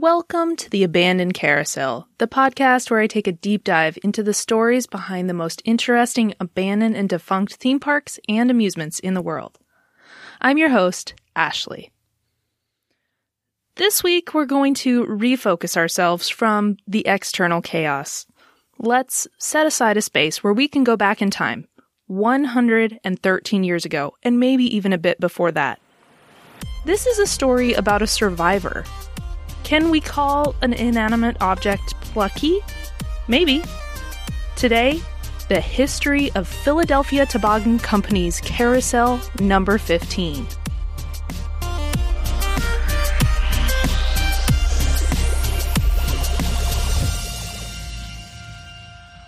Welcome to the Abandoned Carousel, the podcast where I take a deep dive into the stories behind the most interesting abandoned and defunct theme parks and amusements in the world. I'm your host, Ashley. This week, we're going to refocus ourselves from the external chaos. Let's set aside a space where we can go back in time, 113 years ago, and maybe even a bit before that. This is a story about a survivor can we call an inanimate object plucky? Maybe. Today, the history of Philadelphia Toboggan Company's Carousel number 15.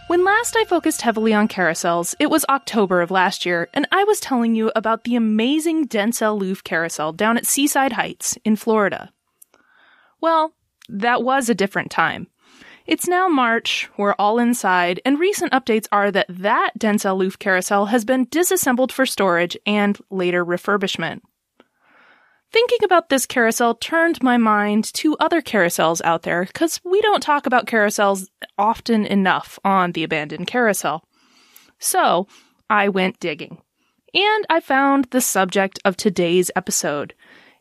When last I focused heavily on carousels, it was October of last year, and I was telling you about the amazing Dentzel Looff carousel down at Seaside Heights in Florida. Well, that was a different time. It's now March, we're all inside, and recent updates are that that Dentzel Looff carousel has been disassembled for storage and later refurbishment. Thinking about this carousel turned my mind to other carousels out there because we don't talk about carousels often enough on the abandoned carousel. So I went digging. And I found the subject of today's episode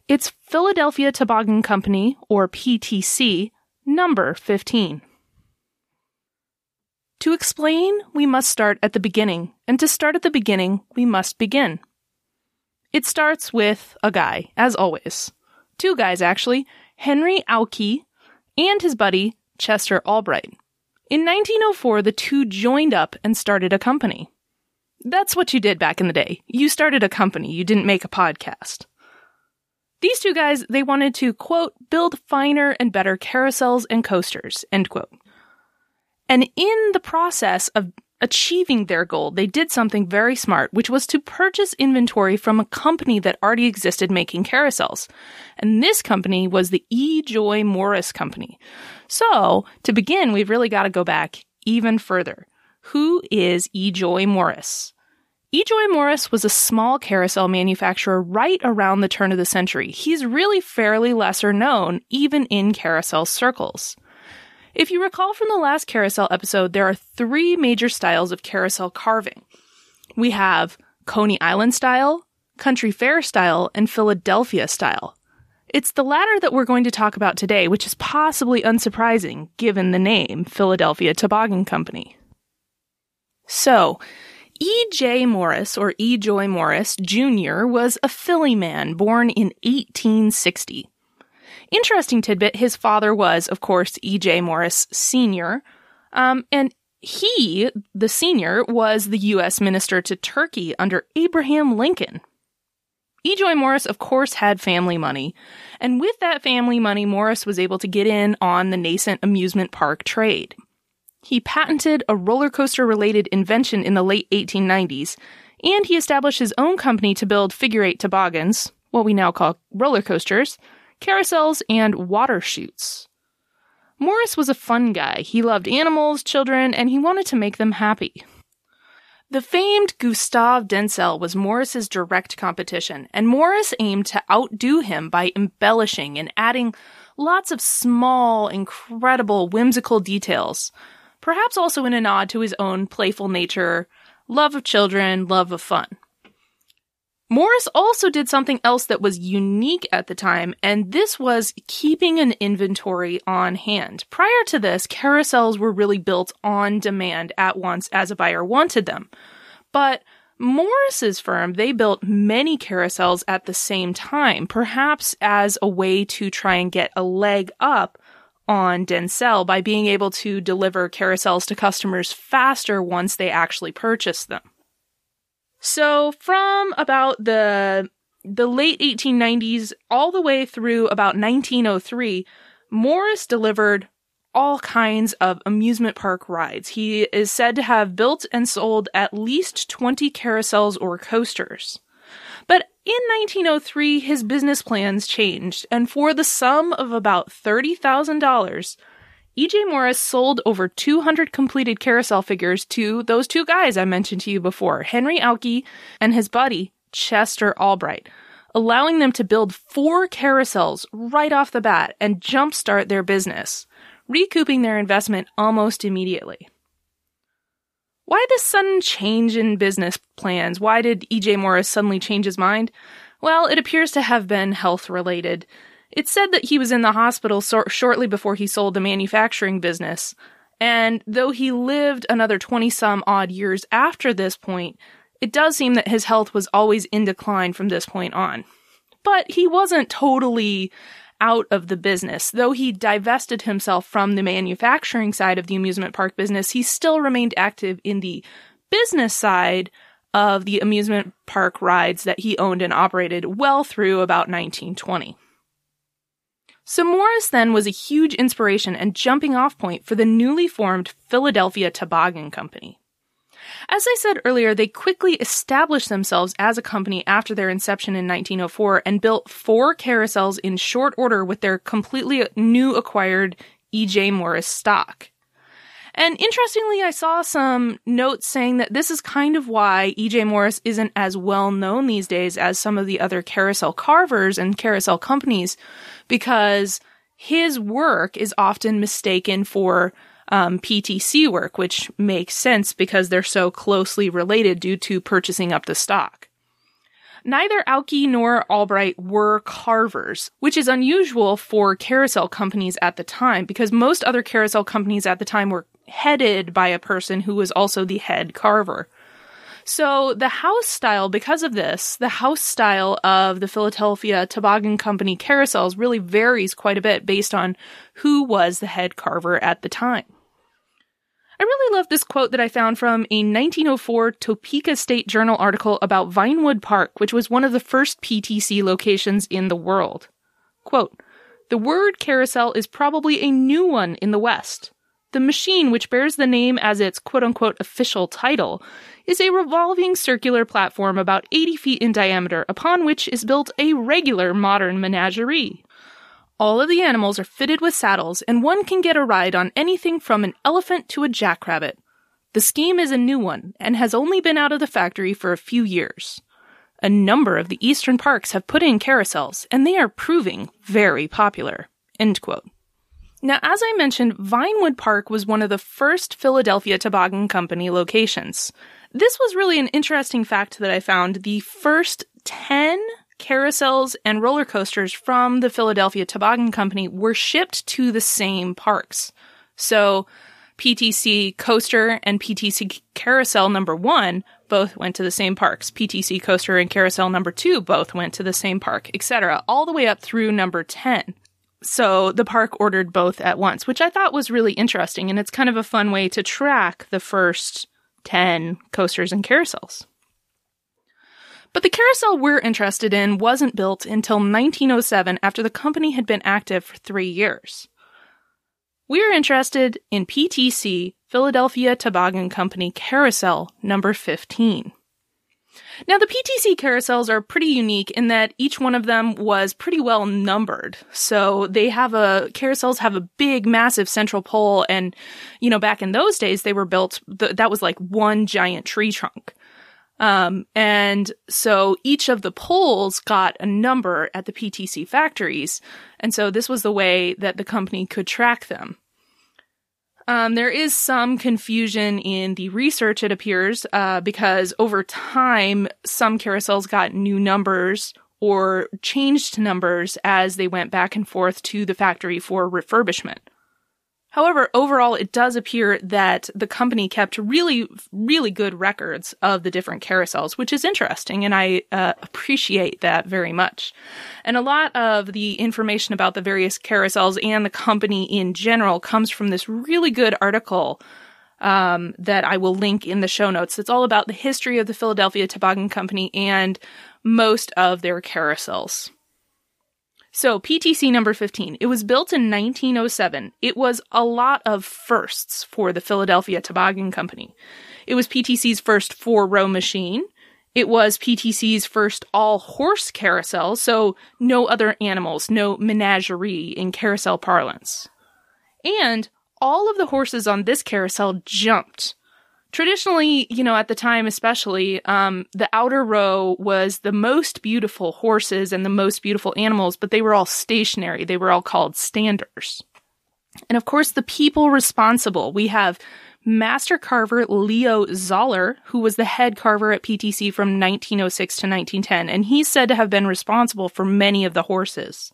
it's Philadelphia Toboggan Company, or PTC, number 15. To explain, we must start at the beginning, and to start at the beginning, we must begin. It starts with a guy, as always. Two guys, actually Henry Auchy and his buddy, Chester Albright. In 1904, the two joined up and started a company. That's what you did back in the day. You started a company, you didn't make a podcast. These two guys, they wanted to, quote, build finer and better carousels and coasters, end quote. And in the process of achieving their goal, they did something very smart, which was to purchase inventory from a company that already existed making carousels. And this company was the E. Joy Morris Company. So, to begin, we've really got to go back even further. Who is E. Joy Morris? E.Joy Morris was a small carousel manufacturer right around the turn of the century. He's really fairly lesser known, even in carousel circles. If you recall from the last carousel episode, there are three major styles of carousel carving. We have Coney Island style, Country Fair style, and Philadelphia style. It's the latter that we're going to talk about today, which is possibly unsurprising given the name Philadelphia Toboggan Company. So, E.J. Morris, or E. Joy Morris Jr., was a Philly man born in 1860. Interesting tidbit his father was, of course, E.J. Morris Sr., um, and he, the senior, was the U.S. minister to Turkey under Abraham Lincoln. E. Joy Morris, of course, had family money, and with that family money, Morris was able to get in on the nascent amusement park trade. He patented a roller coaster related invention in the late 1890s, and he established his own company to build figure eight toboggans, what we now call roller coasters, carousels, and water chutes. Morris was a fun guy. He loved animals, children, and he wanted to make them happy. The famed Gustave Dentzel was Morris's direct competition, and Morris aimed to outdo him by embellishing and adding lots of small, incredible, whimsical details perhaps also in a nod to his own playful nature, love of children, love of fun. Morris also did something else that was unique at the time, and this was keeping an inventory on hand. Prior to this, carousels were really built on demand at once as a buyer wanted them. But Morris's firm, they built many carousels at the same time, perhaps as a way to try and get a leg up on Dentzel by being able to deliver carousels to customers faster once they actually purchase them. So from about the the late 1890s all the way through about 1903, Morris delivered all kinds of amusement park rides. He is said to have built and sold at least 20 carousels or coasters. But in 1903, his business plans changed, and for the sum of about $30,000, E.J. Morris sold over 200 completed carousel figures to those two guys I mentioned to you before, Henry Auchy and his buddy, Chester Albright. allowing them to build four carousels right off the bat and jumpstart their business, recouping their investment almost immediately. Why this sudden change in business plans? Why did EJ Morris suddenly change his mind? Well, it appears to have been health related. It's said that he was in the hospital so- shortly before he sold the manufacturing business. And though he lived another 20 some odd years after this point, it does seem that his health was always in decline from this point on. But he wasn't totally out of the business. Though he divested himself from the manufacturing side of the amusement park business, he still remained active in the business side of the amusement park rides that he owned and operated well through about 1920. So Morris then was a huge inspiration and jumping off point for the newly formed Philadelphia Toboggan Company. As I said earlier, they quickly established themselves as a company after their inception in 1904 and built four carousels in short order with their completely new acquired E.J. Morris stock. And interestingly, I saw some notes saying that this is kind of why E.J. Morris isn't as well known these days as some of the other carousel carvers and carousel companies, because his work is often mistaken for um, PTC work, which makes sense because they're so closely related due to purchasing up the stock. Neither Auchy nor Albright were carvers, which is unusual for carousel companies at the time because most other carousel companies at the time were headed by a person who was also the head carver. So the house style, because of this, the house style of the Philadelphia Toboggan Company carousels really varies quite a bit based on who was the head carver at the time. I really love this quote that I found from a 1904 Topeka State Journal article about Vinewood Park, which was one of the first PTC locations in the world. Quote, the word carousel is probably a new one in the West. The machine, which bears the name as its quote unquote official title, is a revolving circular platform about 80 feet in diameter upon which is built a regular modern menagerie. All of the animals are fitted with saddles, and one can get a ride on anything from an elephant to a jackrabbit. The scheme is a new one and has only been out of the factory for a few years. A number of the eastern parks have put in carousels, and they are proving very popular. Now, as I mentioned, Vinewood Park was one of the first Philadelphia Toboggan Company locations. This was really an interesting fact that I found. The first 10 carousels and roller coasters from the Philadelphia Toboggan Company were shipped to the same parks. So PTC Coaster and PTC Carousel number one both went to the same parks. PTC Coaster and Carousel number two both went to the same park, etc., all the way up through number 10. So the park ordered both at once, which I thought was really interesting. And it's kind of a fun way to track the first 10 coasters and carousels. But the carousel we're interested in wasn't built until 1907 after the company had been active for three years. We're interested in PTC Philadelphia Toboggan Company Carousel number 15. Now, the PTC carousels are pretty unique in that each one of them was pretty well numbered. So they have a, carousels have a big, massive central pole. And, you know, back in those days, they were built, that was like one giant tree trunk. Um, and so each of the poles got a number at the PTC factories. And so this was the way that the company could track them. Um, there is some confusion in the research, it appears, uh, because over time, some carousels got new numbers or changed numbers as they went back and forth to the factory for refurbishment. However, overall, it does appear that the company kept really, really good records of the different carousels, which is interesting, and I uh, appreciate that very much. And a lot of the information about the various carousels and the company in general comes from this really good article um, that I will link in the show notes. It's all about the history of the Philadelphia Toboggan Company and most of their carousels. So, PTC number 15. It was built in 1907. It was a lot of firsts for the Philadelphia Toboggan Company. It was PTC's first four row machine. It was PTC's first all horse carousel, so no other animals, no menagerie in carousel parlance. And all of the horses on this carousel jumped. Traditionally, you know, at the time especially, um, the outer row was the most beautiful horses and the most beautiful animals, but they were all stationary. They were all called standers. And of course, the people responsible. We have master carver Leo Zoller, who was the head carver at PTC from 1906 to 1910, and he's said to have been responsible for many of the horses.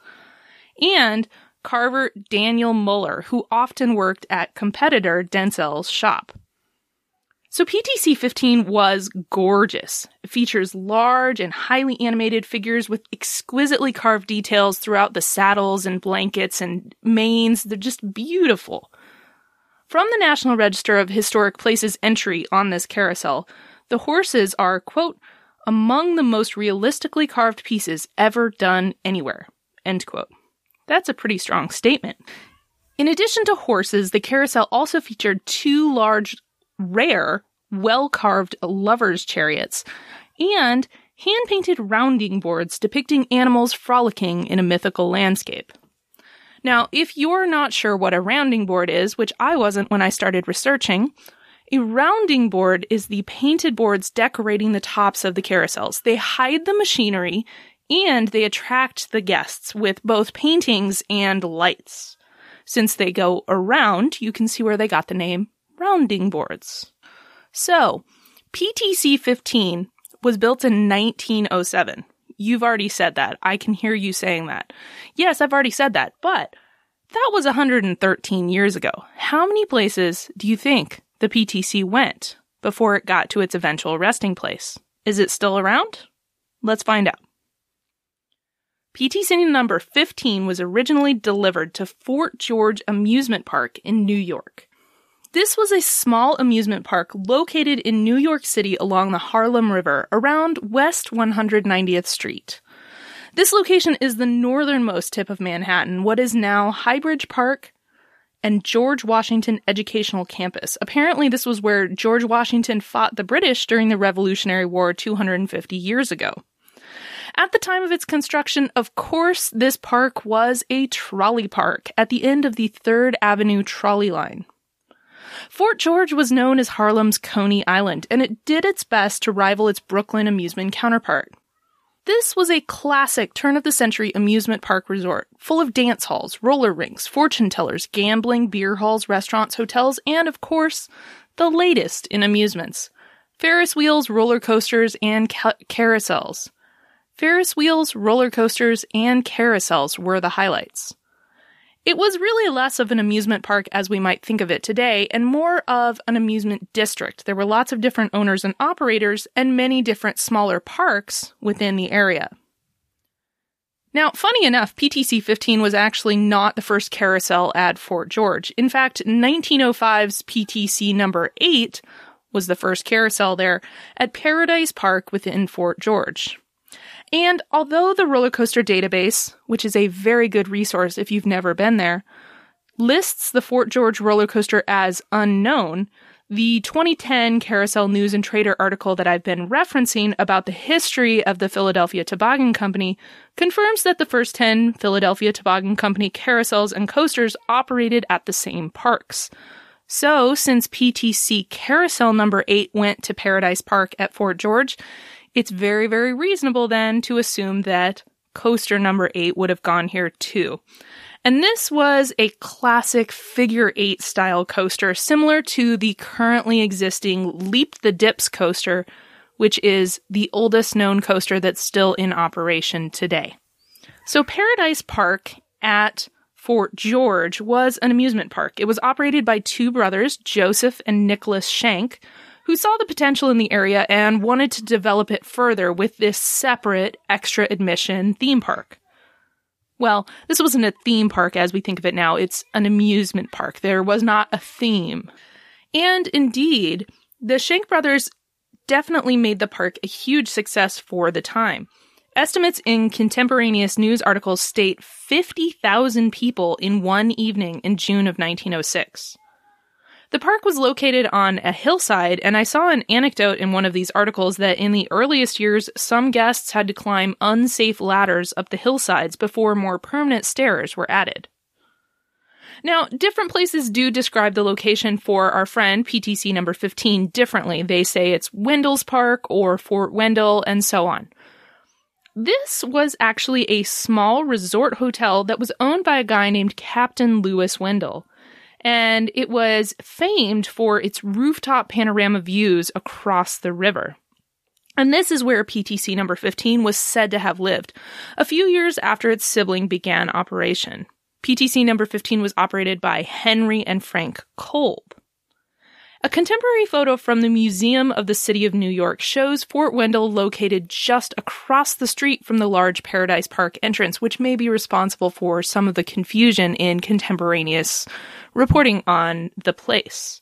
And carver Daniel Muller, who often worked at competitor Dentzel's shop. So PTC 15 was gorgeous. It features large and highly animated figures with exquisitely carved details throughout the saddles and blankets and manes. They're just beautiful. From the National Register of Historic Places entry on this carousel, the horses are, quote, among the most realistically carved pieces ever done anywhere, end quote. That's a pretty strong statement. In addition to horses, the carousel also featured two large rare, well carved lovers' chariots, and hand painted rounding boards depicting animals frolicking in a mythical landscape. Now, if you're not sure what a rounding board is, which I wasn't when I started researching, a rounding board is the painted boards decorating the tops of the carousels. They hide the machinery and they attract the guests with both paintings and lights. Since they go around, you can see where they got the name rounding boards. So, PTC 15 was built in 1907. You've already said that. I can hear you saying that. Yes, I've already said that, but that was 113 years ago. How many places do you think the PTC went before it got to its eventual resting place? Is it still around? Let's find out. PTC number 15 was originally delivered to Fort George Amusement Park in New York. This was a small amusement park located in New York City along the Harlem River around West 190th Street. This location is the northernmost tip of Manhattan, what is now Highbridge Park and George Washington Educational Campus. Apparently, this was where George Washington fought the British during the Revolutionary War 250 years ago. At the time of its construction, of course, this park was a trolley park at the end of the 3rd Avenue trolley line. Fort George was known as Harlem's Coney Island, and it did its best to rival its Brooklyn amusement counterpart. This was a classic turn of the century amusement park resort, full of dance halls, roller rinks, fortune tellers, gambling, beer halls, restaurants, hotels, and of course, the latest in amusements Ferris wheels, roller coasters, and ca- carousels. Ferris wheels, roller coasters, and carousels were the highlights. It was really less of an amusement park as we might think of it today, and more of an amusement district. There were lots of different owners and operators, and many different smaller parks within the area. Now, funny enough, PTC 15 was actually not the first carousel at Fort George. In fact, 1905's PTC number 8 was the first carousel there at Paradise Park within Fort George. And although the roller coaster database, which is a very good resource if you've never been there, lists the Fort George roller coaster as unknown, the 2010 Carousel News and Trader article that I've been referencing about the history of the Philadelphia Toboggan Company confirms that the first 10 Philadelphia Toboggan Company carousels and coasters operated at the same parks. So, since PTC Carousel number 8 went to Paradise Park at Fort George, it's very, very reasonable then to assume that coaster number eight would have gone here too. And this was a classic figure eight style coaster, similar to the currently existing Leap the Dips coaster, which is the oldest known coaster that's still in operation today. So Paradise Park at Fort George was an amusement park. It was operated by two brothers, Joseph and Nicholas Schenck, who saw the potential in the area and wanted to develop it further with this separate extra admission theme park. Well, this wasn't a theme park as we think of it now, it's an amusement park. There was not a theme. And indeed, the Schenck brothers definitely made the park a huge success for the time. Estimates in contemporaneous news articles state 50,000 people in one evening in June of 1906. The park was located on a hillside, and I saw an anecdote in one of these articles that in the earliest years, some guests had to climb unsafe ladders up the hillsides before more permanent stairs were added. Now, different places do describe the location for our friend PTC number 15 differently. They say it's Wendell's Park or Fort Wendell and so on. This was actually a small resort hotel that was owned by a guy named Captain Lewis Wendell. And it was famed for its rooftop panorama views across the river. And this is where PTC number 15 was said to have lived, a few years after its sibling began operation. PTC number 15 was operated by Henry and Frank Kolb. A contemporary photo from the Museum of the City of New York shows Fort Wendell located just across the street from the large Paradise Park entrance, which may be responsible for some of the confusion in contemporaneous reporting on the place.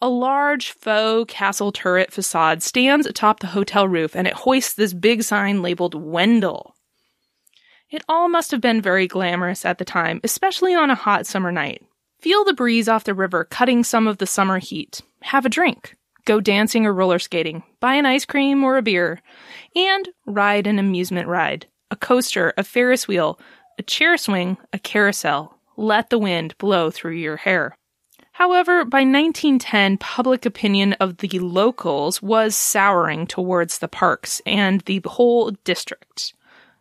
A large faux castle turret facade stands atop the hotel roof and it hoists this big sign labeled Wendell. It all must have been very glamorous at the time, especially on a hot summer night. Feel the breeze off the river cutting some of the summer heat. Have a drink. Go dancing or roller skating. Buy an ice cream or a beer. And ride an amusement ride. A coaster, a Ferris wheel, a chair swing, a carousel. Let the wind blow through your hair. However, by 1910, public opinion of the locals was souring towards the parks and the whole district.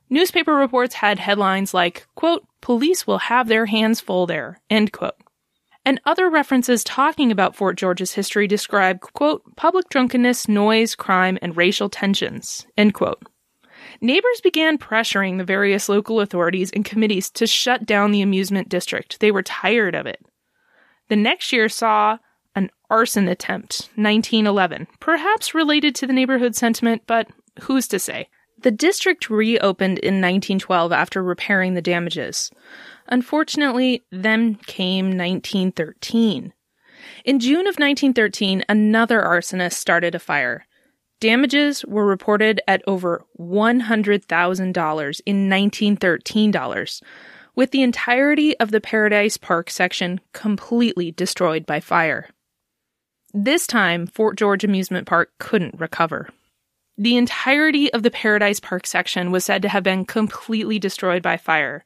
Newspaper reports had headlines like, quote, police will have their hands full there, end quote and other references talking about Fort George's history describe, quote, public drunkenness, noise, crime, and racial tensions, end quote. Neighbors began pressuring the various local authorities and committees to shut down the amusement district. They were tired of it. The next year saw an arson attempt, 1911, perhaps related to the neighborhood sentiment, but who's to say? The district reopened in 1912 after repairing the damages. Unfortunately, then came 1913. In June of 1913, another arsonist started a fire. Damages were reported at over $100,000 in 1913 dollars, with the entirety of the Paradise Park section completely destroyed by fire. This time, Fort George Amusement Park couldn't recover. The entirety of the Paradise Park section was said to have been completely destroyed by fire.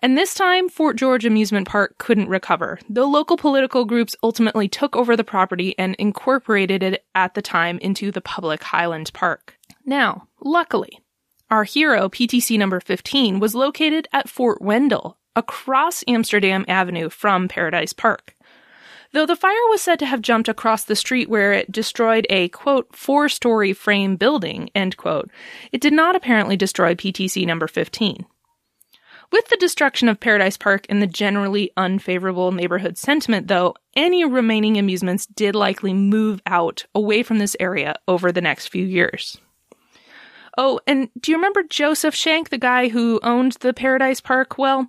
And this time, Fort George Amusement Park couldn't recover. though local political groups ultimately took over the property and incorporated it at the time into the public Highland Park. Now, luckily, our hero, PTC number 15, was located at Fort Wendell, across Amsterdam Avenue from Paradise Park. Though the fire was said to have jumped across the street where it destroyed a, quote, four story frame building, end quote, it did not apparently destroy PTC number 15. With the destruction of Paradise Park and the generally unfavorable neighborhood sentiment, though, any remaining amusements did likely move out away from this area over the next few years. Oh, and do you remember Joseph Schenck, the guy who owned the Paradise Park? Well,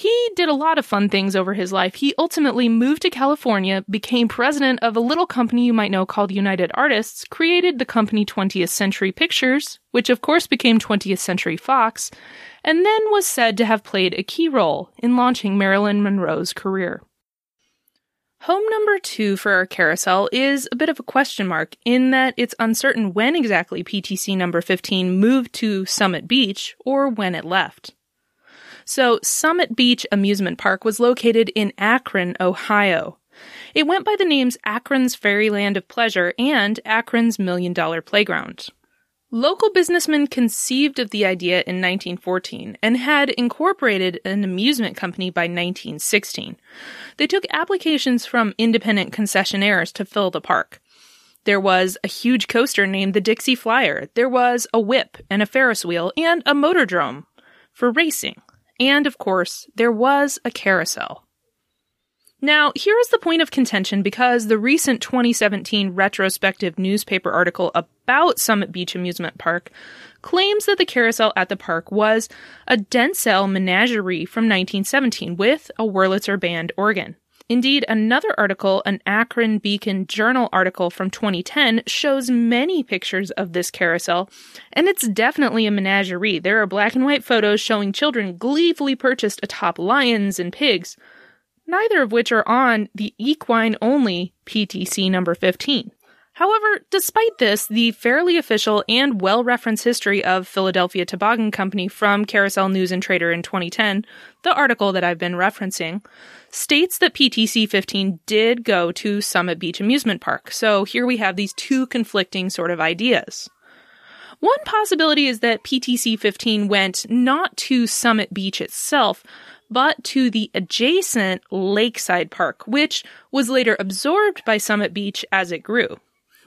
he did a lot of fun things over his life. He ultimately moved to California, became president of a little company you might know called United Artists, created the company 20th Century Pictures, which of course became 20th Century Fox, and then was said to have played a key role in launching Marilyn Monroe's career. Home number two for our carousel is a bit of a question mark in that it's uncertain when exactly PTC number 15 moved to Summit Beach or when it left. So, Summit Beach Amusement Park was located in Akron, Ohio. It went by the names Akron's Fairyland of Pleasure and Akron's Million Dollar Playground. Local businessmen conceived of the idea in 1914 and had incorporated an amusement company by 1916. They took applications from independent concessionaires to fill the park. There was a huge coaster named the Dixie Flyer. There was a whip and a Ferris wheel and a motor motordrome for racing. And of course, there was a carousel. Now, here is the point of contention because the recent 2017 retrospective newspaper article about Summit Beach Amusement Park claims that the carousel at the park was a Dentzel menagerie from 1917 with a Wurlitzer band organ. Indeed, another article, an Akron Beacon Journal article from 2010, shows many pictures of this carousel, and it's definitely a menagerie. There are black and white photos showing children gleefully perched atop lions and pigs, neither of which are on the equine only PTC number 15. However, despite this, the fairly official and well referenced history of Philadelphia Toboggan Company from Carousel News and Trader in 2010, the article that I've been referencing, states that PTC 15 did go to Summit Beach Amusement Park. So here we have these two conflicting sort of ideas. One possibility is that PTC 15 went not to Summit Beach itself, but to the adjacent Lakeside Park, which was later absorbed by Summit Beach as it grew.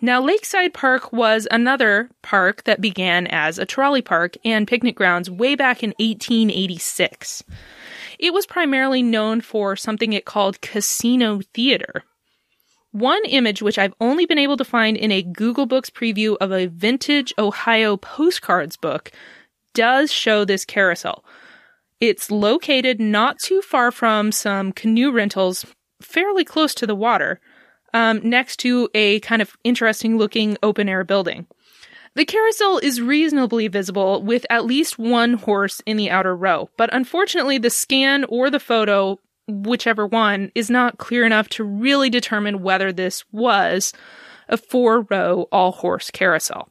Now, Lakeside Park was another park that began as a trolley park and picnic grounds way back in 1886. It was primarily known for something it called casino theater. One image which I've only been able to find in a Google Books preview of a vintage Ohio postcards book does show this carousel. It's located not too far from some canoe rentals fairly close to the water um, next to a kind of interesting looking open air building. The carousel is reasonably visible with at least one horse in the outer row, but unfortunately, the scan or the photo, whichever one, is not clear enough to really determine whether this was a four row all horse carousel.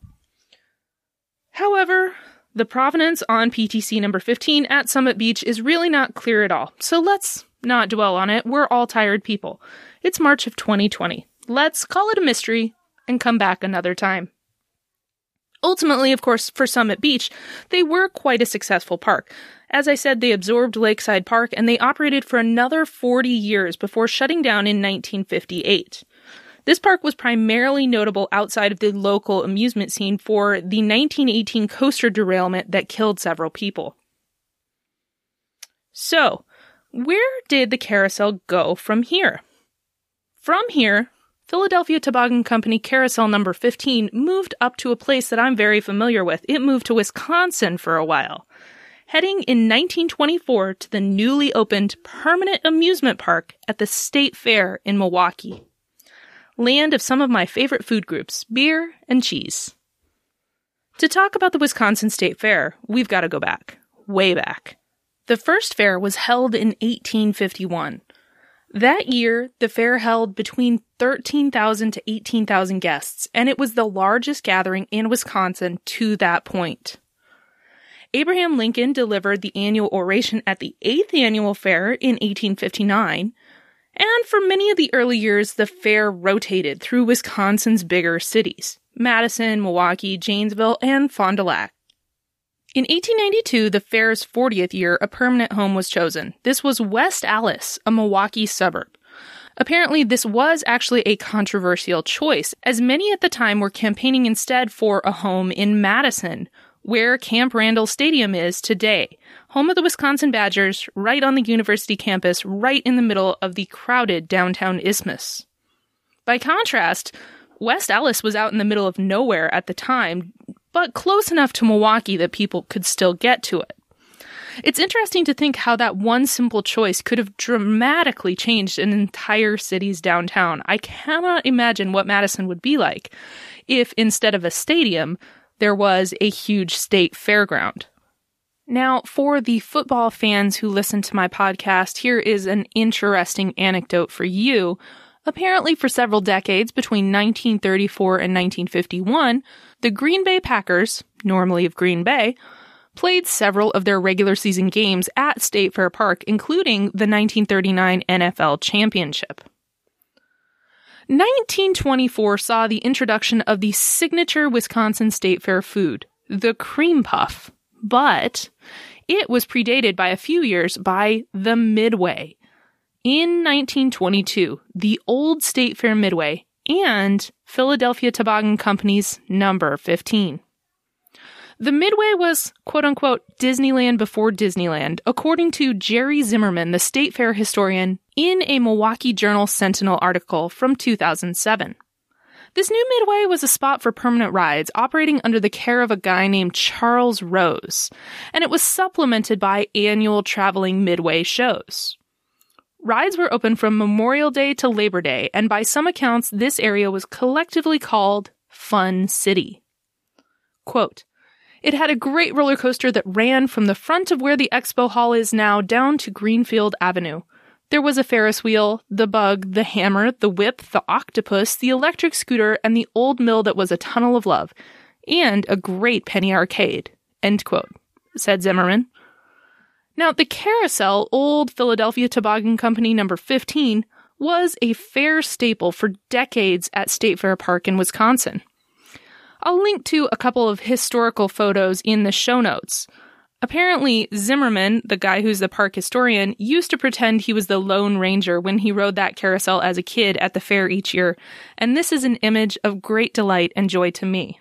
However, the provenance on PTC number 15 at Summit Beach is really not clear at all, so let's not dwell on it. We're all tired people. It's March of 2020. Let's call it a mystery and come back another time. Ultimately, of course, for Summit Beach, they were quite a successful park. As I said, they absorbed Lakeside Park and they operated for another 40 years before shutting down in 1958. This park was primarily notable outside of the local amusement scene for the 1918 coaster derailment that killed several people. So, where did the carousel go from here? From here, Philadelphia Toboggan Company Carousel number 15 moved up to a place that I'm very familiar with. It moved to Wisconsin for a while, heading in 1924 to the newly opened permanent amusement park at the State Fair in Milwaukee. Land of some of my favorite food groups, beer and cheese. To talk about the Wisconsin State Fair, we've got to go back, way back. The first fair was held in 1851. That year, the fair held between 13,000 to 18,000 guests, and it was the largest gathering in Wisconsin to that point. Abraham Lincoln delivered the annual oration at the 8th annual fair in 1859, and for many of the early years, the fair rotated through Wisconsin's bigger cities Madison, Milwaukee, Janesville, and Fond du Lac. In 1892, the fair's 40th year, a permanent home was chosen. This was West Allis, a Milwaukee suburb. Apparently, this was actually a controversial choice, as many at the time were campaigning instead for a home in Madison, where Camp Randall Stadium is today, home of the Wisconsin Badgers, right on the university campus, right in the middle of the crowded downtown isthmus. By contrast, West Allis was out in the middle of nowhere at the time, but close enough to Milwaukee that people could still get to it. It's interesting to think how that one simple choice could have dramatically changed an entire city's downtown. I cannot imagine what Madison would be like if instead of a stadium, there was a huge state fairground. Now, for the football fans who listen to my podcast, here is an interesting anecdote for you. Apparently, for several decades between 1934 and 1951, the Green Bay Packers, normally of Green Bay, played several of their regular season games at State Fair Park, including the 1939 NFL Championship. 1924 saw the introduction of the signature Wisconsin State Fair food, the cream puff, but it was predated by a few years by the Midway, in 1922, the old State Fair Midway and Philadelphia Toboggan Company's number 15. The Midway was quote unquote Disneyland before Disneyland, according to Jerry Zimmerman, the State Fair historian, in a Milwaukee Journal Sentinel article from 2007. This new Midway was a spot for permanent rides operating under the care of a guy named Charles Rose, and it was supplemented by annual traveling Midway shows. Rides were open from Memorial Day to Labor Day, and by some accounts, this area was collectively called Fun City. Quote, it had a great roller coaster that ran from the front of where the expo hall is now down to Greenfield Avenue. There was a Ferris wheel, the bug, the hammer, the whip, the octopus, the electric scooter, and the old mill that was a tunnel of love, and a great penny arcade. End quote, said Zimmerman. Now, the carousel, Old Philadelphia Toboggan Company number 15, was a fair staple for decades at State Fair Park in Wisconsin. I'll link to a couple of historical photos in the show notes. Apparently, Zimmerman, the guy who's the park historian, used to pretend he was the Lone Ranger when he rode that carousel as a kid at the fair each year, and this is an image of great delight and joy to me.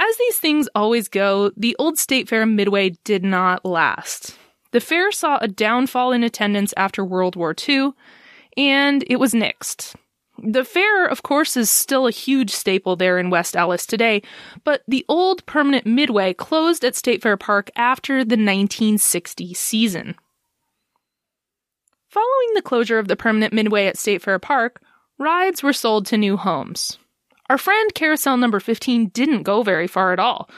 As these things always go, the old State Fair Midway did not last. The fair saw a downfall in attendance after World War II, and it was nixed. The fair, of course, is still a huge staple there in West Allis today, but the old permanent Midway closed at State Fair Park after the 1960 season. Following the closure of the permanent Midway at State Fair Park, rides were sold to new homes. Our friend Carousel number 15 didn't go very far at all.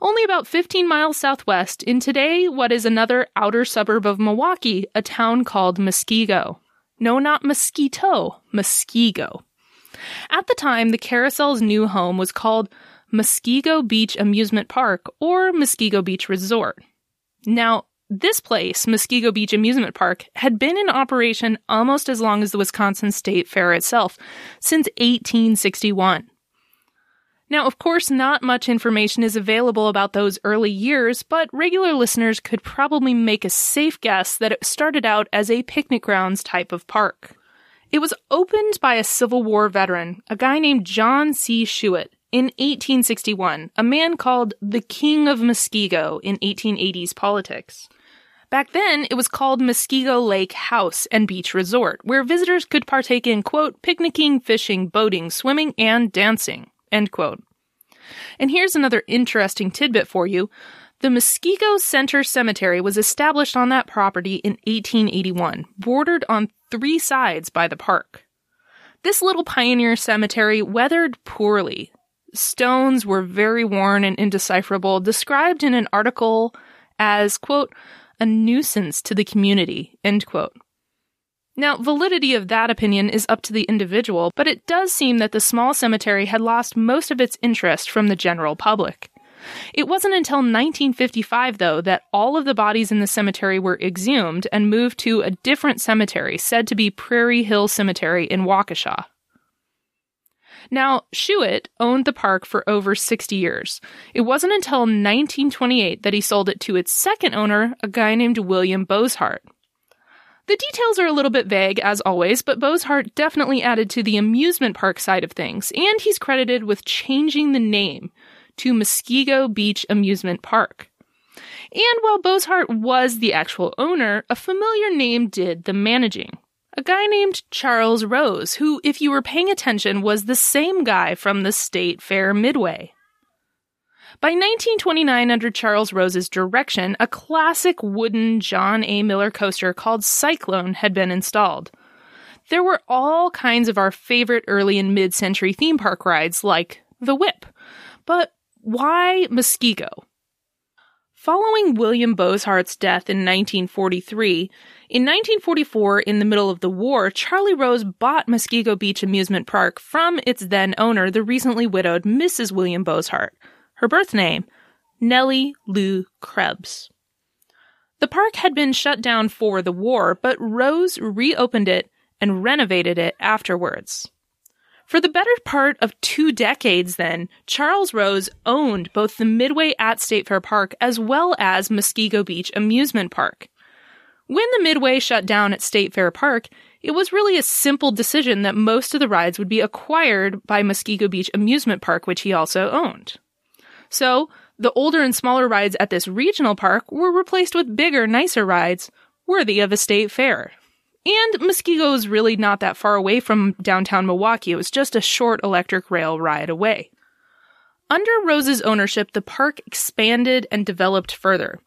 Only about 15 miles southwest in today what is another outer suburb of Milwaukee, a town called Muskego. No, not mosquito, Muskego. At the time, the carousel's new home was called Muskego Beach Amusement Park or Muskego Beach Resort. Now, this place, Muskego Beach Amusement Park, had been in operation almost as long as the Wisconsin State Fair itself, since 1861. Now, of course, not much information is available about those early years, but regular listeners could probably make a safe guess that it started out as a picnic grounds type of park. It was opened by a Civil War veteran, a guy named John C. Schuett, in 1861, a man called the King of Muskego in 1880s politics. Back then, it was called Muskego Lake House and Beach Resort, where visitors could partake in, quote, picnicking, fishing, boating, swimming, and dancing. End quote. And here's another interesting tidbit for you. The Muskego Center Cemetery was established on that property in 1881, bordered on three sides by the park. This little pioneer cemetery weathered poorly. Stones were very worn and indecipherable, described in an article as, quote, a nuisance to the community, end quote. Now, validity of that opinion is up to the individual, but it does seem that the small cemetery had lost most of its interest from the general public. It wasn't until 1955, though, that all of the bodies in the cemetery were exhumed and moved to a different cemetery, said to be Prairie Hill Cemetery in Waukesha. Now, Schuett owned the park for over 60 years. It wasn't until 1928 that he sold it to its second owner, a guy named William Bozhart. The details are a little bit vague, as always, but Bozhart definitely added to the amusement park side of things, and he's credited with changing the name to Muskego Beach Amusement Park. And while Bozhart was the actual owner, a familiar name did the managing. A guy named Charles Rose, who, if you were paying attention, was the same guy from the State Fair Midway. By 1929, under Charles Rose's direction, a classic wooden John A. Miller coaster called Cyclone had been installed. There were all kinds of our favorite early and mid century theme park rides, like the Whip. But why Muskego? Following William Bozhart's death in 1943, in 1944, in the middle of the war, Charlie Rose bought Muskego Beach Amusement Park from its then owner, the recently widowed Mrs. William Bozhart her birth name, Nellie Lou Krebs. The park had been shut down for the war, but Rose reopened it and renovated it afterwards. For the better part of two decades, then, Charles Rose owned both the Midway at State Fair Park as well as Muskego Beach Amusement Park. When the Midway shut down at State Fair Park, it was really a simple decision that most of the rides would be acquired by Muskego Beach Amusement Park, which he also owned. So, the older and smaller rides at this regional park were replaced with bigger, nicer rides worthy of a state fair. And Muskego is really not that far away from downtown Milwaukee. It was just a short electric rail ride away. Under Rose's ownership, the park expanded and developed further.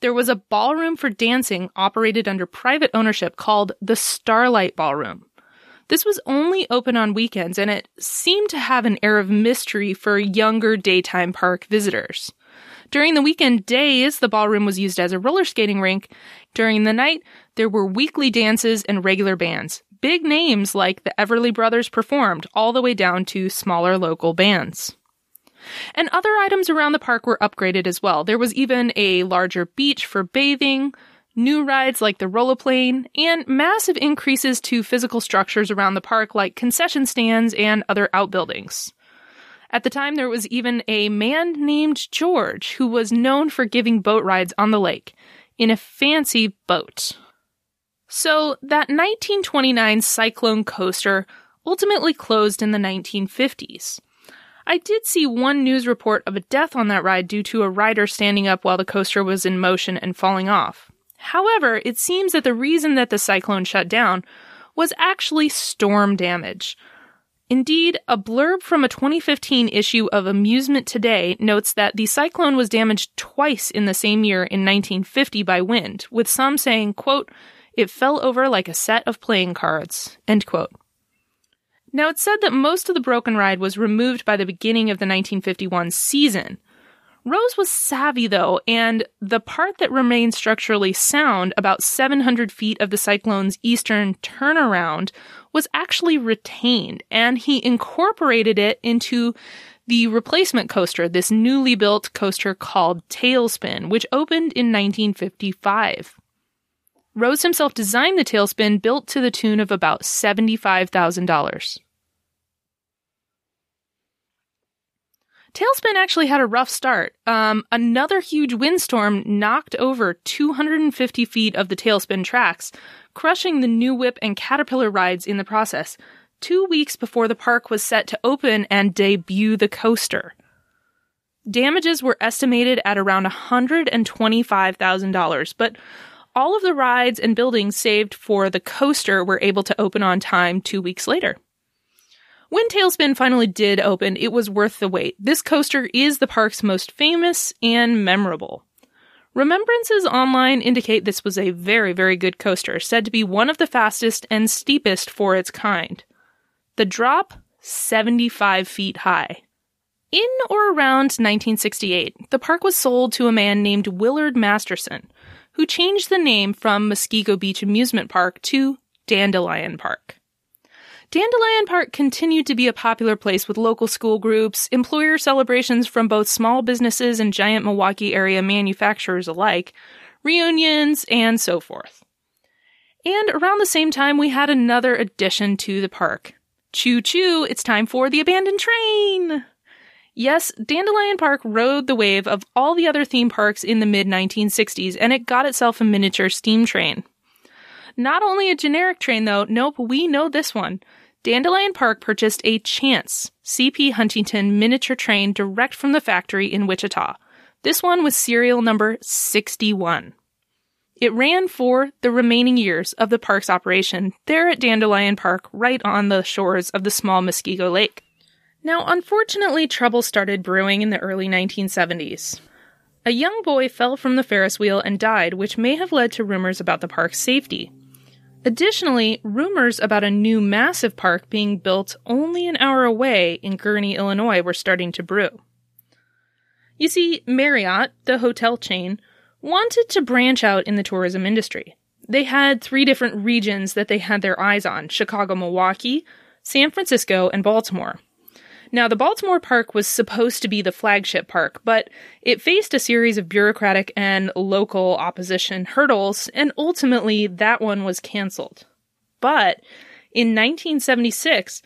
There was a ballroom for dancing operated under private ownership called the Starlight Ballroom. This was only open on weekends and it seemed to have an air of mystery for younger daytime park visitors. During the weekend days, the ballroom was used as a roller skating rink. During the night, there were weekly dances and regular bands. Big names like the Everly Brothers performed, all the way down to smaller local bands. And other items around the park were upgraded as well. There was even a larger beach for bathing, new rides like the Rolloplane, and massive increases to physical structures around the park like concession stands and other outbuildings. At the time, there was even a man named George who was known for giving boat rides on the lake in a fancy boat. So, that 1929 Cyclone coaster ultimately closed in the 1950s. I did see one news report of a death on that ride due to a rider standing up while the coaster was in motion and falling off. However, it seems that the reason that the cyclone shut down was actually storm damage. Indeed, a blurb from a 2015 issue of Amusement Today notes that the cyclone was damaged twice in the same year in 1950 by wind, with some saying, quote, it fell over like a set of playing cards, end quote. Now, it's said that most of the broken ride was removed by the beginning of the 1951 season, Rose was savvy though, and the part that remained structurally sound, about 700 feet of the cyclone's eastern turnaround, was actually retained, and he incorporated it into the replacement coaster, this newly built coaster called Tailspin, which opened in 1955. Rose himself designed the Tailspin built to the tune of about $75,000. Tailspin actually had a rough start. Um, another huge windstorm knocked over 250 feet of the tailspin tracks, crushing the New Whip and Caterpillar rides in the process, two weeks before the park was set to open and debut the coaster. Damages were estimated at around $125,000, but all of the rides and buildings saved for the coaster were able to open on time two weeks later. When Tailspin finally did open, it was worth the wait. This coaster is the park's most famous and memorable. Remembrances online indicate this was a very, very good coaster, said to be one of the fastest and steepest for its kind. The drop, 75 feet high. In or around 1968, the park was sold to a man named Willard Masterson, who changed the name from Muskego Beach Amusement Park to Dandelion Park. Dandelion Park continued to be a popular place with local school groups, employer celebrations from both small businesses and giant Milwaukee area manufacturers alike, reunions, and so forth. And around the same time, we had another addition to the park. Choo choo, it's time for the abandoned train! Yes, Dandelion Park rode the wave of all the other theme parks in the mid 1960s, and it got itself a miniature steam train. Not only a generic train, though, nope, we know this one. Dandelion Park purchased a Chance CP Huntington miniature train direct from the factory in Wichita. This one was serial number 61. It ran for the remaining years of the park's operation there at Dandelion Park, right on the shores of the small Muskego Lake. Now, unfortunately, trouble started brewing in the early 1970s. A young boy fell from the Ferris wheel and died, which may have led to rumors about the park's safety. Additionally, rumors about a new massive park being built only an hour away in Gurnee, Illinois were starting to brew. You see, Marriott, the hotel chain, wanted to branch out in the tourism industry. They had three different regions that they had their eyes on Chicago, Milwaukee, San Francisco, and Baltimore. Now, the Baltimore Park was supposed to be the flagship park, but it faced a series of bureaucratic and local opposition hurdles, and ultimately that one was canceled. But in 1976,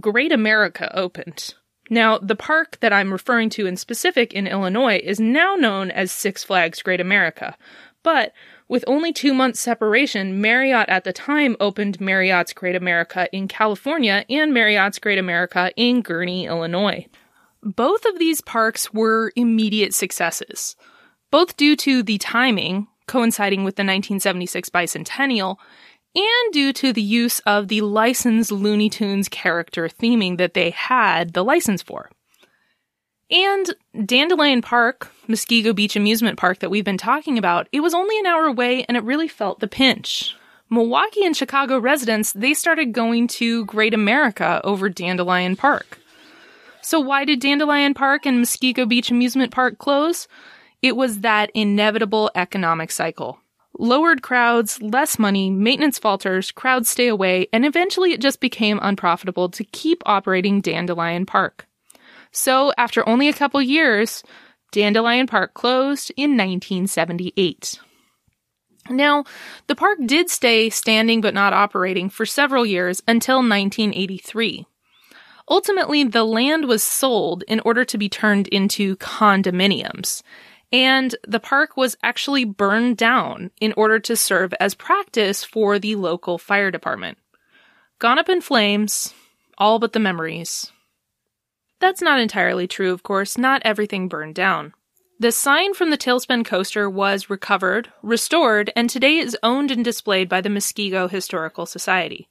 Great America opened. Now, the park that I'm referring to in specific in Illinois is now known as Six Flags Great America, but with only two months separation, Marriott at the time opened Marriott's Great America in California and Marriott's Great America in Gurnee, Illinois. Both of these parks were immediate successes, both due to the timing, coinciding with the 1976 bicentennial, and due to the use of the licensed Looney Tunes character theming that they had the license for. And Dandelion Park, Muskego Beach Amusement Park that we've been talking about, it was only an hour away and it really felt the pinch. Milwaukee and Chicago residents, they started going to Great America over Dandelion Park. So why did Dandelion Park and Muskego Beach Amusement Park close? It was that inevitable economic cycle. Lowered crowds, less money, maintenance falters, crowds stay away, and eventually it just became unprofitable to keep operating Dandelion Park. So, after only a couple years, Dandelion Park closed in 1978. Now, the park did stay standing but not operating for several years until 1983. Ultimately, the land was sold in order to be turned into condominiums, and the park was actually burned down in order to serve as practice for the local fire department. Gone up in flames, all but the memories. That's not entirely true, of course, not everything burned down. The sign from the Tailspin coaster was recovered, restored, and today is owned and displayed by the Muskego Historical Society.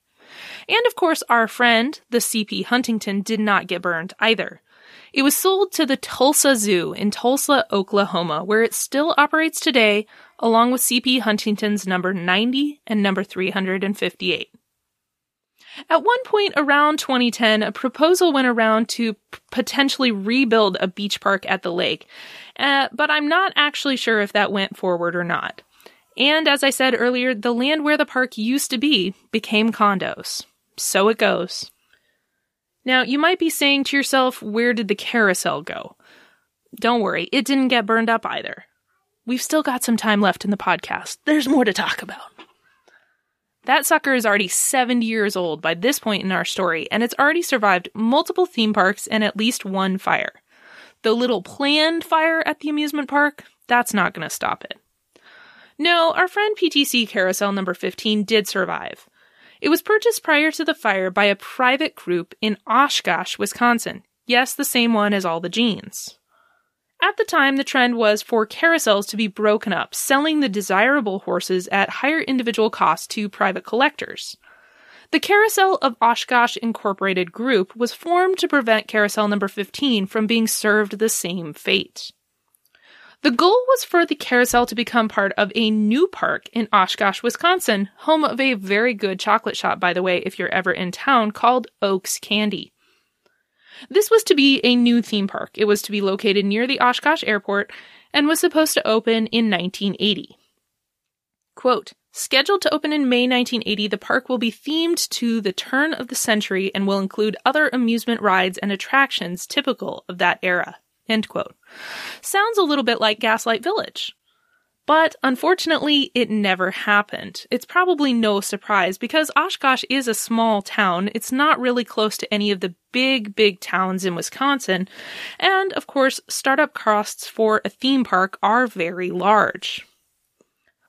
And of course, our friend, the CP Huntington, did not get burned either. It was sold to the Tulsa Zoo in Tulsa, Oklahoma, where it still operates today, along with CP Huntington's number 90 and number 358. At one point around 2010, a proposal went around to p- potentially rebuild a beach park at the lake, uh, but I'm not actually sure if that went forward or not. And as I said earlier, the land where the park used to be became condos. So it goes. Now, you might be saying to yourself, where did the carousel go? Don't worry, it didn't get burned up either. We've still got some time left in the podcast. There's more to talk about. That sucker is already 70 years old by this point in our story, and it's already survived multiple theme parks and at least one fire. The little planned fire at the amusement park, that's not going to stop it. No, our friend PTC Carousel number 15 did survive. It was purchased prior to the fire by a private group in Oshkosh, Wisconsin. Yes, the same one as all the jeans. At the time, the trend was for carousels to be broken up, selling the desirable horses at higher individual cost to private collectors. The Carousel of Oshkosh Incorporated Group was formed to prevent Carousel number 15 from being served the same fate. The goal was for the carousel to become part of a new park in Oshkosh, Wisconsin, home of a very good chocolate shop, by the way, if you're ever in town, called Oaks Candy. This was to be a new theme park. It was to be located near the Oshkosh Airport and was supposed to open in 1980. Quote, Scheduled to open in May 1980, the park will be themed to the turn of the century and will include other amusement rides and attractions typical of that era. End quote. Sounds a little bit like Gaslight Village. But unfortunately, it never happened. It's probably no surprise because Oshkosh is a small town. It's not really close to any of the big, big towns in Wisconsin. And of course, startup costs for a theme park are very large.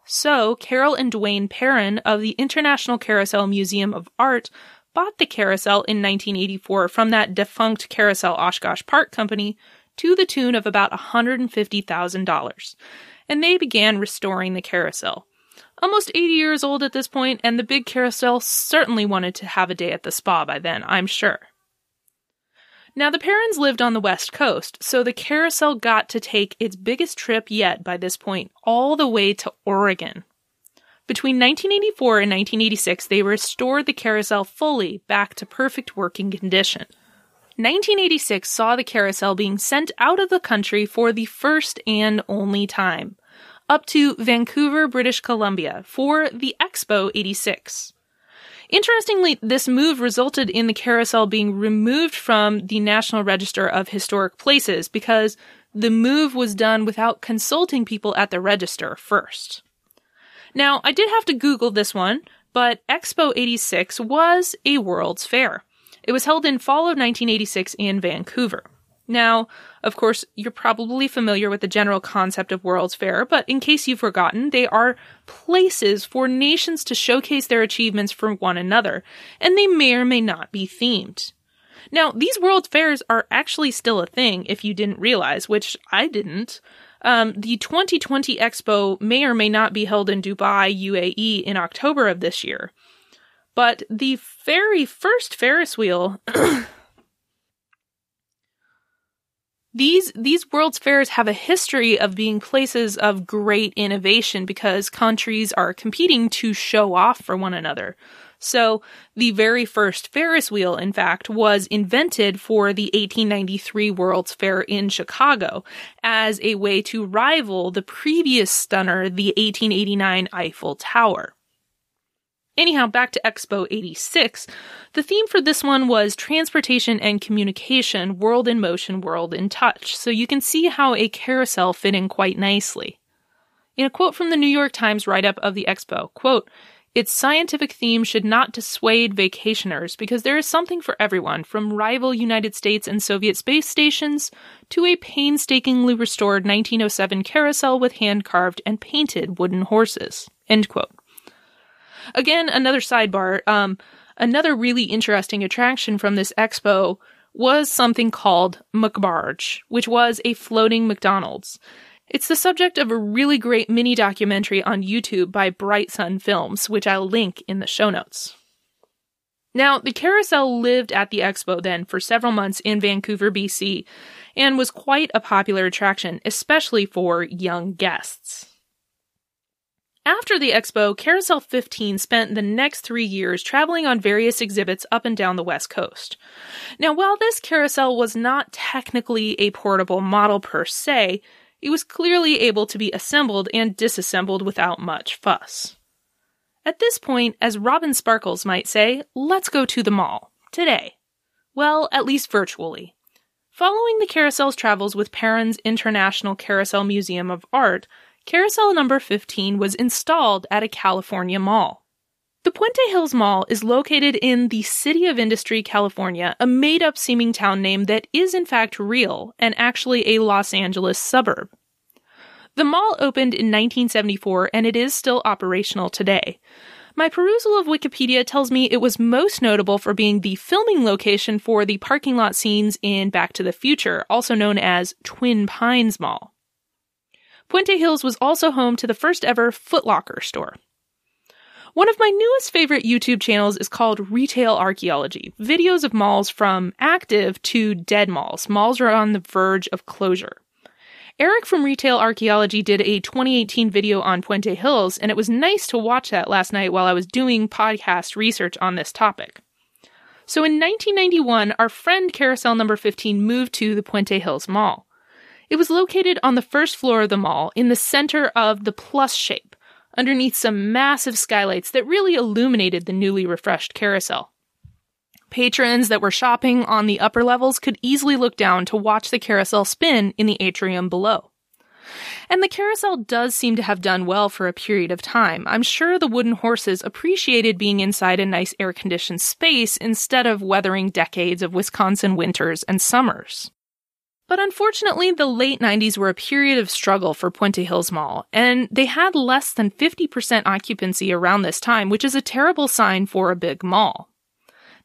So, Carol and Duane Perron of the International Carousel Museum of Art bought the carousel in 1984 from that defunct Carousel Oshkosh Park Company to the tune of about $150,000 and they began restoring the carousel. Almost 80 years old at this point, and the big carousel certainly wanted to have a day at the spa by then, I'm sure. Now, the Perrons lived on the West Coast, so the carousel got to take its biggest trip yet by this point, all the way to Oregon. Between 1984 and 1986, they restored the carousel fully back to perfect working condition. 1986 saw the carousel being sent out of the country for the first and only time, up to Vancouver, British Columbia, for the Expo 86. Interestingly, this move resulted in the carousel being removed from the National Register of Historic Places because the move was done without consulting people at the register first. Now, I did have to Google this one, but Expo 86 was a World's Fair. It was held in fall of 1986 in Vancouver. Now, of course, you're probably familiar with the general concept of World's Fair, but in case you've forgotten, they are places for nations to showcase their achievements for one another, and they may or may not be themed. Now, these World's Fairs are actually still a thing if you didn't realize, which I didn't. Um, the 2020 Expo may or may not be held in Dubai, UAE in October of this year. But the very first Ferris wheel These these World's Fairs have a history of being places of great innovation because countries are competing to show off for one another. So, the very first Ferris wheel, in fact, was invented for the 1893 World's Fair in Chicago as a way to rival the previous stunner, the 1889 Eiffel Tower. Anyhow, back to Expo 86. The theme for this one was transportation and communication, world in motion, world in touch. So you can see how a carousel fit in quite nicely. In a quote from the New York Times write up of the expo, quote, its scientific theme should not dissuade vacationers because there is something for everyone, from rival United States and Soviet space stations to a painstakingly restored 1907 carousel with hand carved and painted wooden horses. End quote. Again, another sidebar. Um, another really interesting attraction from this expo was something called McBarge, which was a floating McDonald's. It's the subject of a really great mini documentary on YouTube by Bright Sun Films, which I'll link in the show notes. Now, the carousel lived at the expo then for several months in Vancouver, BC, and was quite a popular attraction, especially for young guests. After the expo, Carousel 15 spent the next three years traveling on various exhibits up and down the West Coast. Now, while this carousel was not technically a portable model per se, it was clearly able to be assembled and disassembled without much fuss. At this point, as Robin Sparkles might say, let's go to the mall. Today. Well, at least virtually. Following the carousel's travels with Perron's International Carousel Museum of Art, carousel number 15 was installed at a California mall. The Puente Hills Mall is located in the City of Industry, California, a made up seeming town name that is in fact real and actually a Los Angeles suburb. The mall opened in 1974 and it is still operational today. My perusal of Wikipedia tells me it was most notable for being the filming location for the parking lot scenes in Back to the Future, also known as Twin Pines Mall. Puente Hills was also home to the first ever Footlocker store. One of my newest favorite YouTube channels is called Retail Archaeology, videos of malls from active to dead malls. Malls are on the verge of closure. Eric from Retail Archaeology did a 2018 video on Puente Hills, and it was nice to watch that last night while I was doing podcast research on this topic. So in 1991, our friend Carousel number 15 moved to the Puente Hills Mall. It was located on the first floor of the mall in the center of the plus shape, underneath some massive skylights that really illuminated the newly refreshed carousel. Patrons that were shopping on the upper levels could easily look down to watch the carousel spin in the atrium below. And the carousel does seem to have done well for a period of time. I'm sure the wooden horses appreciated being inside a nice air conditioned space instead of weathering decades of Wisconsin winters and summers. But unfortunately, the late 90s were a period of struggle for Puente Hills Mall, and they had less than 50% occupancy around this time, which is a terrible sign for a big mall.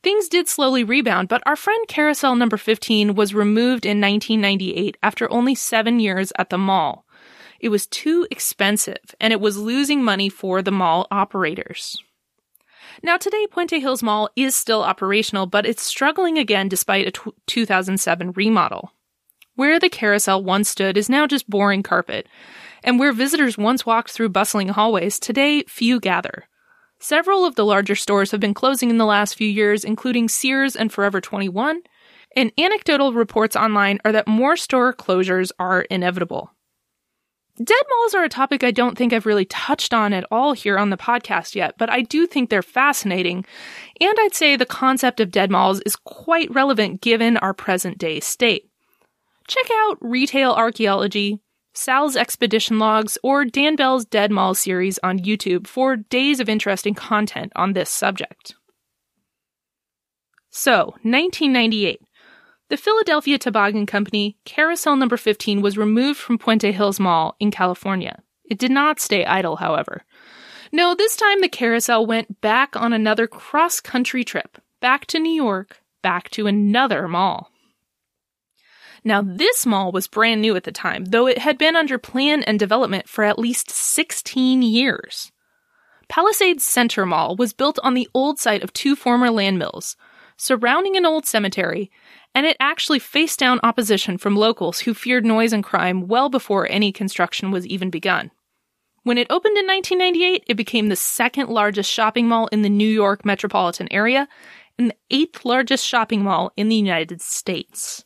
Things did slowly rebound, but our friend Carousel number 15 was removed in 1998 after only seven years at the mall. It was too expensive, and it was losing money for the mall operators. Now, today, Puente Hills Mall is still operational, but it's struggling again despite a t- 2007 remodel. Where the carousel once stood is now just boring carpet, and where visitors once walked through bustling hallways, today few gather. Several of the larger stores have been closing in the last few years, including Sears and Forever 21, and anecdotal reports online are that more store closures are inevitable. Dead malls are a topic I don't think I've really touched on at all here on the podcast yet, but I do think they're fascinating, and I'd say the concept of dead malls is quite relevant given our present day state. Check out Retail Archaeology, Sal's Expedition Logs, or Dan Bell's Dead Mall series on YouTube for days of interesting content on this subject. So, 1998. The Philadelphia Toboggan Company, Carousel Number 15, was removed from Puente Hills Mall in California. It did not stay idle, however. No, this time the carousel went back on another cross country trip, back to New York, back to another mall. Now, this mall was brand new at the time, though it had been under plan and development for at least 16 years. Palisades Center Mall was built on the old site of two former land mills, surrounding an old cemetery, and it actually faced down opposition from locals who feared noise and crime well before any construction was even begun. When it opened in 1998, it became the second largest shopping mall in the New York metropolitan area and the eighth largest shopping mall in the United States.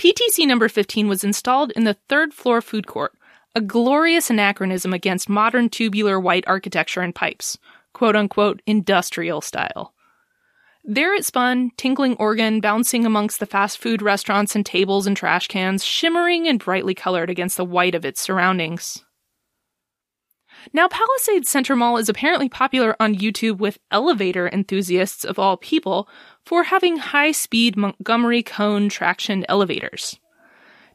PTC number 15 was installed in the third floor food court, a glorious anachronism against modern tubular white architecture and pipes, quote unquote industrial style. There it spun, tinkling organ bouncing amongst the fast food restaurants and tables and trash cans, shimmering and brightly colored against the white of its surroundings. Now, Palisades Center Mall is apparently popular on YouTube with elevator enthusiasts of all people for having high speed Montgomery KONE traction elevators.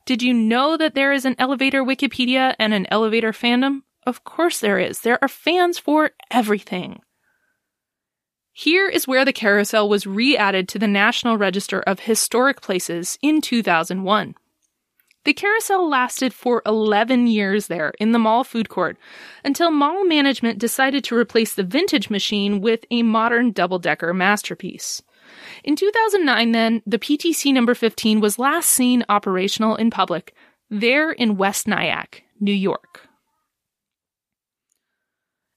Did you know that there is an elevator Wikipedia and an elevator fandom? Of course there is. There are fans for everything. Here is where the carousel was re added to the National Register of Historic Places in 2001. The carousel lasted for 11 years there in the mall food court until mall management decided to replace the vintage machine with a modern double decker masterpiece. In 2009, then, the PTC number 15 was last seen operational in public there in West Nyack, New York.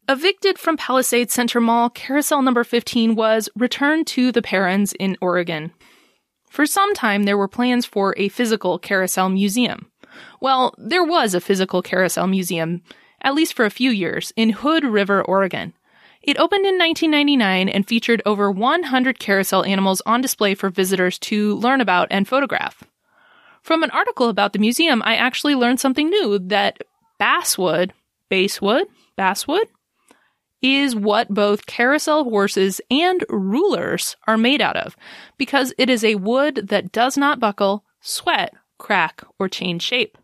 Evicted from Palisades Center Mall, carousel number 15 was returned to the Perrons in Oregon. For some time, there were plans for a physical carousel museum. Well, there was a physical carousel museum, at least for a few years, in Hood River, Oregon. It opened in 1999 and featured over 100 carousel animals on display for visitors to learn about and photograph. From an article about the museum, I actually learned something new that basswood, basswood, basswood, is what both carousel horses and rulers are made out of, because it is a wood that does not buckle, sweat, crack, or change shape.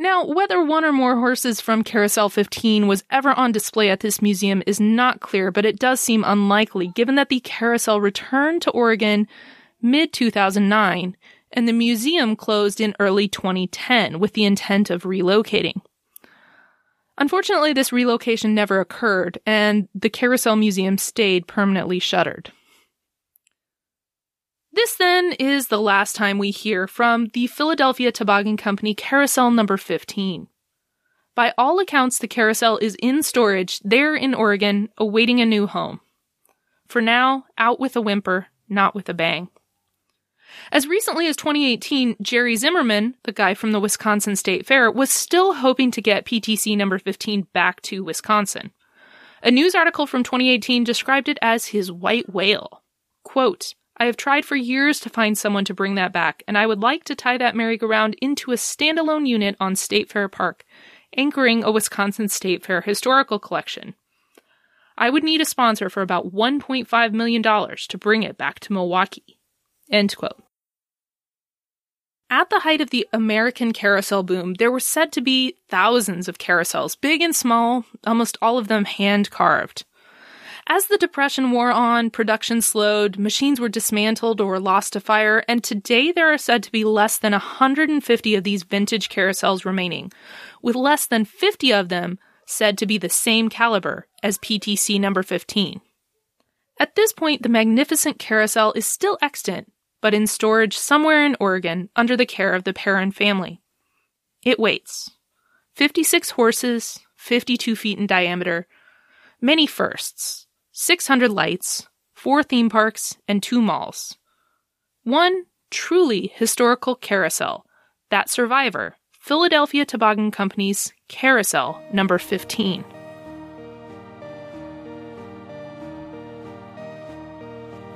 Now, whether one or more horses from Carousel 15 was ever on display at this museum is not clear, but it does seem unlikely given that the carousel returned to Oregon mid 2009 and the museum closed in early 2010 with the intent of relocating. Unfortunately, this relocation never occurred, and the Carousel Museum stayed permanently shuttered. This then is the last time we hear from the Philadelphia Toboggan Company Carousel number 15. By all accounts, the carousel is in storage there in Oregon, awaiting a new home. For now, out with a whimper, not with a bang. As recently as 2018, Jerry Zimmerman, the guy from the Wisconsin State Fair, was still hoping to get PTC number 15 back to Wisconsin. A news article from 2018 described it as his white whale. Quote, I have tried for years to find someone to bring that back, and I would like to tie that merry-go-round into a standalone unit on State Fair Park, anchoring a Wisconsin State Fair historical collection. I would need a sponsor for about $1.5 million to bring it back to Milwaukee. End quote. At the height of the American carousel boom, there were said to be thousands of carousels, big and small, almost all of them hand carved. As the Depression wore on, production slowed, machines were dismantled or lost to fire, and today there are said to be less than 150 of these vintage carousels remaining, with less than 50 of them said to be the same caliber as PTC number 15. At this point, the magnificent carousel is still extant, but in storage somewhere in Oregon under the care of the Perron family. It waits. 56 horses, 52 feet in diameter, many firsts, 600 lights, four theme parks, and two malls. One truly historical carousel, that survivor, Philadelphia Toboggan Company's Carousel number 15.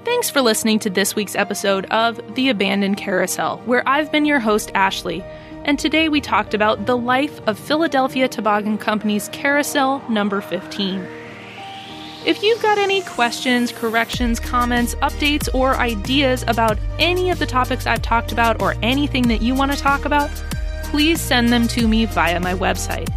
Thanks for listening to this week's episode of The Abandoned Carousel, where I've been your host, Ashley, and today we talked about the life of Philadelphia Toboggan Company's Carousel number 15. If you've got any questions, corrections, comments, updates, or ideas about any of the topics I've talked about or anything that you want to talk about, please send them to me via my website.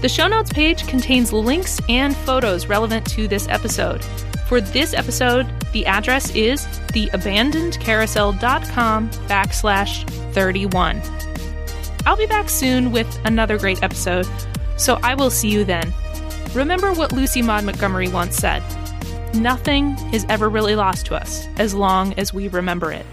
The show notes page contains links and photos relevant to this episode. For this episode, the address is theabandonedcarousel.com backslash 31. I'll be back soon with another great episode, so I will see you then. Remember what Lucy Maud Montgomery once said Nothing is ever really lost to us as long as we remember it.